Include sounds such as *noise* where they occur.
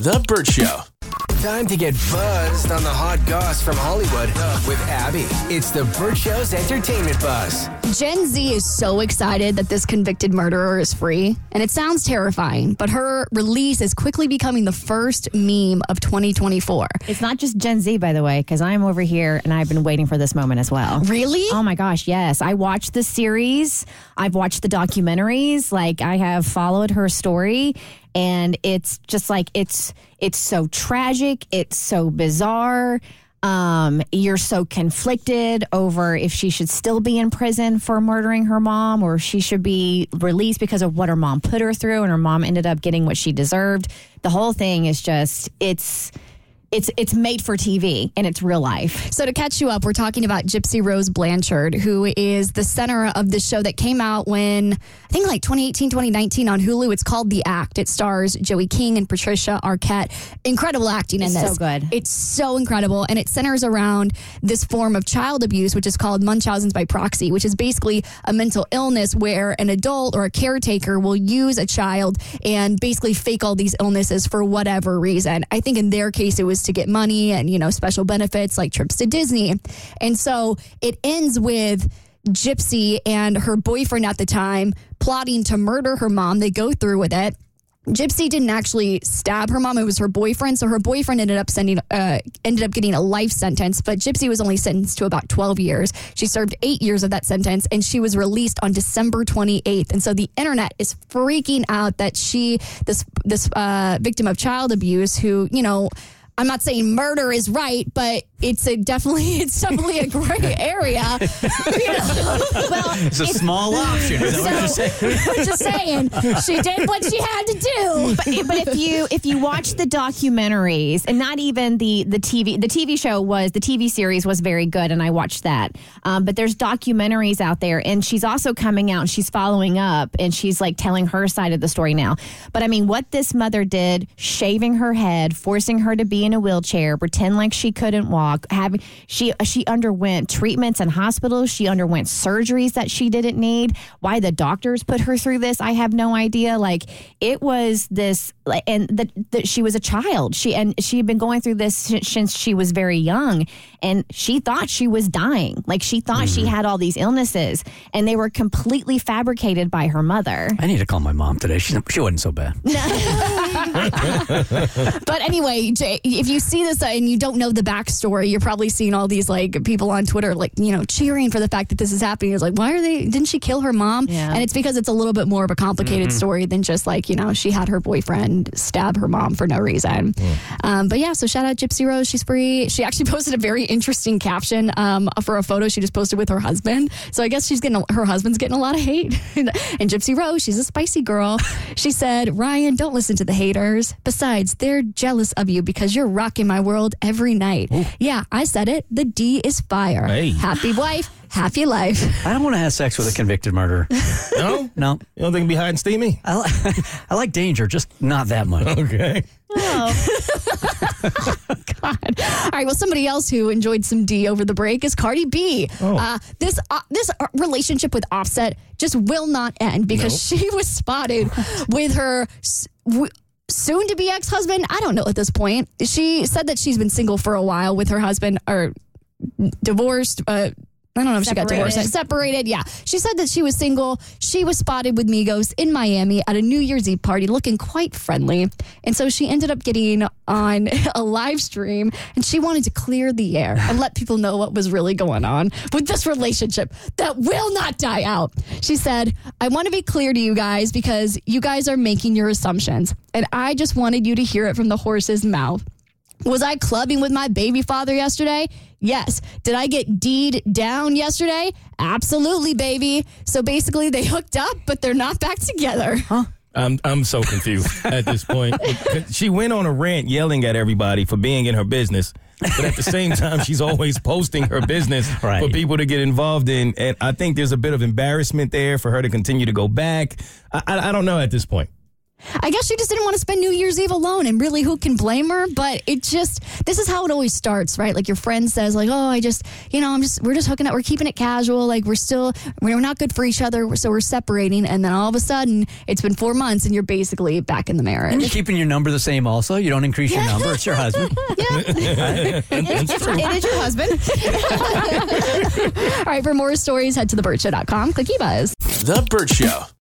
The Burt Show. Time to get buzzed on the hot goss from Hollywood with Abby. It's the Burt Show's entertainment buzz. Gen Z is so excited that this convicted murderer is free, and it sounds terrifying, but her release is quickly becoming the first meme of 2024. It's not just Gen Z, by the way, because I'm over here and I've been waiting for this moment as well. Really? Oh my gosh, yes. I watched the series. I've watched the documentaries. Like I have followed her story and it's just like it's it's so tragic, it's so bizarre. Um, you're so conflicted over if she should still be in prison for murdering her mom or she should be released because of what her mom put her through and her mom ended up getting what she deserved. The whole thing is just it's it's it's made for TV and it's real life. So to catch you up, we're talking about Gypsy Rose Blanchard, who is the center of the show that came out when I think like 2018, 2019 on Hulu. It's called The Act. It stars Joey King and Patricia Arquette. Incredible acting in It's this. so good. It's so incredible, and it centers around this form of child abuse, which is called Munchausen's by proxy, which is basically a mental illness where an adult or a caretaker will use a child and basically fake all these illnesses for whatever reason. I think in their case, it was to get money and you know special benefits like trips to Disney, and so it ends with. Gypsy and her boyfriend at the time plotting to murder her mom. They go through with it. Gypsy didn't actually stab her mom; it was her boyfriend. So her boyfriend ended up sending, uh, ended up getting a life sentence. But Gypsy was only sentenced to about twelve years. She served eight years of that sentence, and she was released on December twenty eighth. And so the internet is freaking out that she, this this uh, victim of child abuse, who you know. I'm not saying murder is right, but it's a definitely *laughs* it's definitely a gray area. You *laughs* know? well, It's a small option. Is that what you're saying? *laughs* I'm just saying she did what she had to do. but, but if you if you watch the documentaries and not even the the TV the TV show was the TV series was very good and I watched that. Um, but there's documentaries out there and she's also coming out and she's following up and she's like telling her side of the story now. But I mean, what this mother did, shaving her head, forcing her to be in a wheelchair, pretend like she couldn't walk, having she she underwent treatments in hospitals, she underwent surgeries that she didn't need. Why the doctors put her through this, I have no idea. Like it was this, and that she was a child. She and she had been going through this since since she was very young, and she thought she was dying. Like she thought she mm-hmm. had all these illnesses, and they were completely fabricated by her mother. I need to call my mom today. She, she wasn't so bad. *laughs* *laughs* But anyway, Jay, if you see this and you don't know the backstory, you're probably seeing all these like people on Twitter, like you know, cheering for the fact that this is happening. It's like, why are they? Didn't she kill her mom? Yeah. And it's because it's a little bit more of a complicated story than just like you know, she had her boyfriend stab her mom for no reason. Um, but yeah, so shout out Gypsy Rose. She's free. She actually *laughs* posted a very interesting caption um, for a photo she just posted with her husband. So I guess she's getting a, her husband's getting a lot of hate. *laughs* and Gypsy Rose, she's a spicy girl. She said, Ryan, don't listen to the haters. Besides, they're jealous of you because you're rocking my world every night. Yeah, I said it. The D is fire. Hey. Happy wife, happy life. *laughs* I don't want to have sex with a convicted murderer. *laughs* No? No. You don't think it'd be hot and steamy? I, li- *laughs* I like danger, just not that much. Okay. God. All right. Well, somebody else who enjoyed some D over the break is Cardi B. Uh, this uh, this uh, relationship with Offset just will not end because she was spotted with her. s- w- Soon to be ex husband. I don't know at this point. She said that she's been single for a while with her husband or divorced. Uh, I don't know if she got divorced. Separated. Separated, yeah. She said that she was single. She was spotted with Migos in Miami at a New Year's Eve party looking quite friendly. And so she ended up getting on *laughs* a live stream and she wanted to clear the air and let people know what was really going on with this relationship that will not die out. She said, I want to be clear to you guys because you guys are making your assumptions. And I just wanted you to hear it from the horse's mouth. Was I clubbing with my baby father yesterday? Yes. Did I get deed down yesterday? Absolutely, baby. So basically, they *laughs* hooked up, but they're not back together. Huh? I'm I'm so confused *laughs* at this point. She went on a rant yelling at everybody for being in her business, but at the same time, she's always posting her business Right. for people to get involved in. And I think there's a bit of embarrassment there for her to continue to go back. I, I, I don't know at this point. I guess she just didn't want to spend New Year's Eve alone, and really, who can blame her? But it just, this is how it always starts, right? Like your friend says, like, oh, I just, you know, I'm just, we're just hooking up, we're keeping it casual, like we're still, we're not good for each other, so we're separating, and then all of a sudden, it's been four months, and you're basically back in the marriage. And you're keeping your number the same also. You don't increase your number. It's your husband. *laughs* Yeah. *laughs* It is your husband. *laughs* all right, for more stories, head to theburtshow.com. Click buzz. The Burt Show.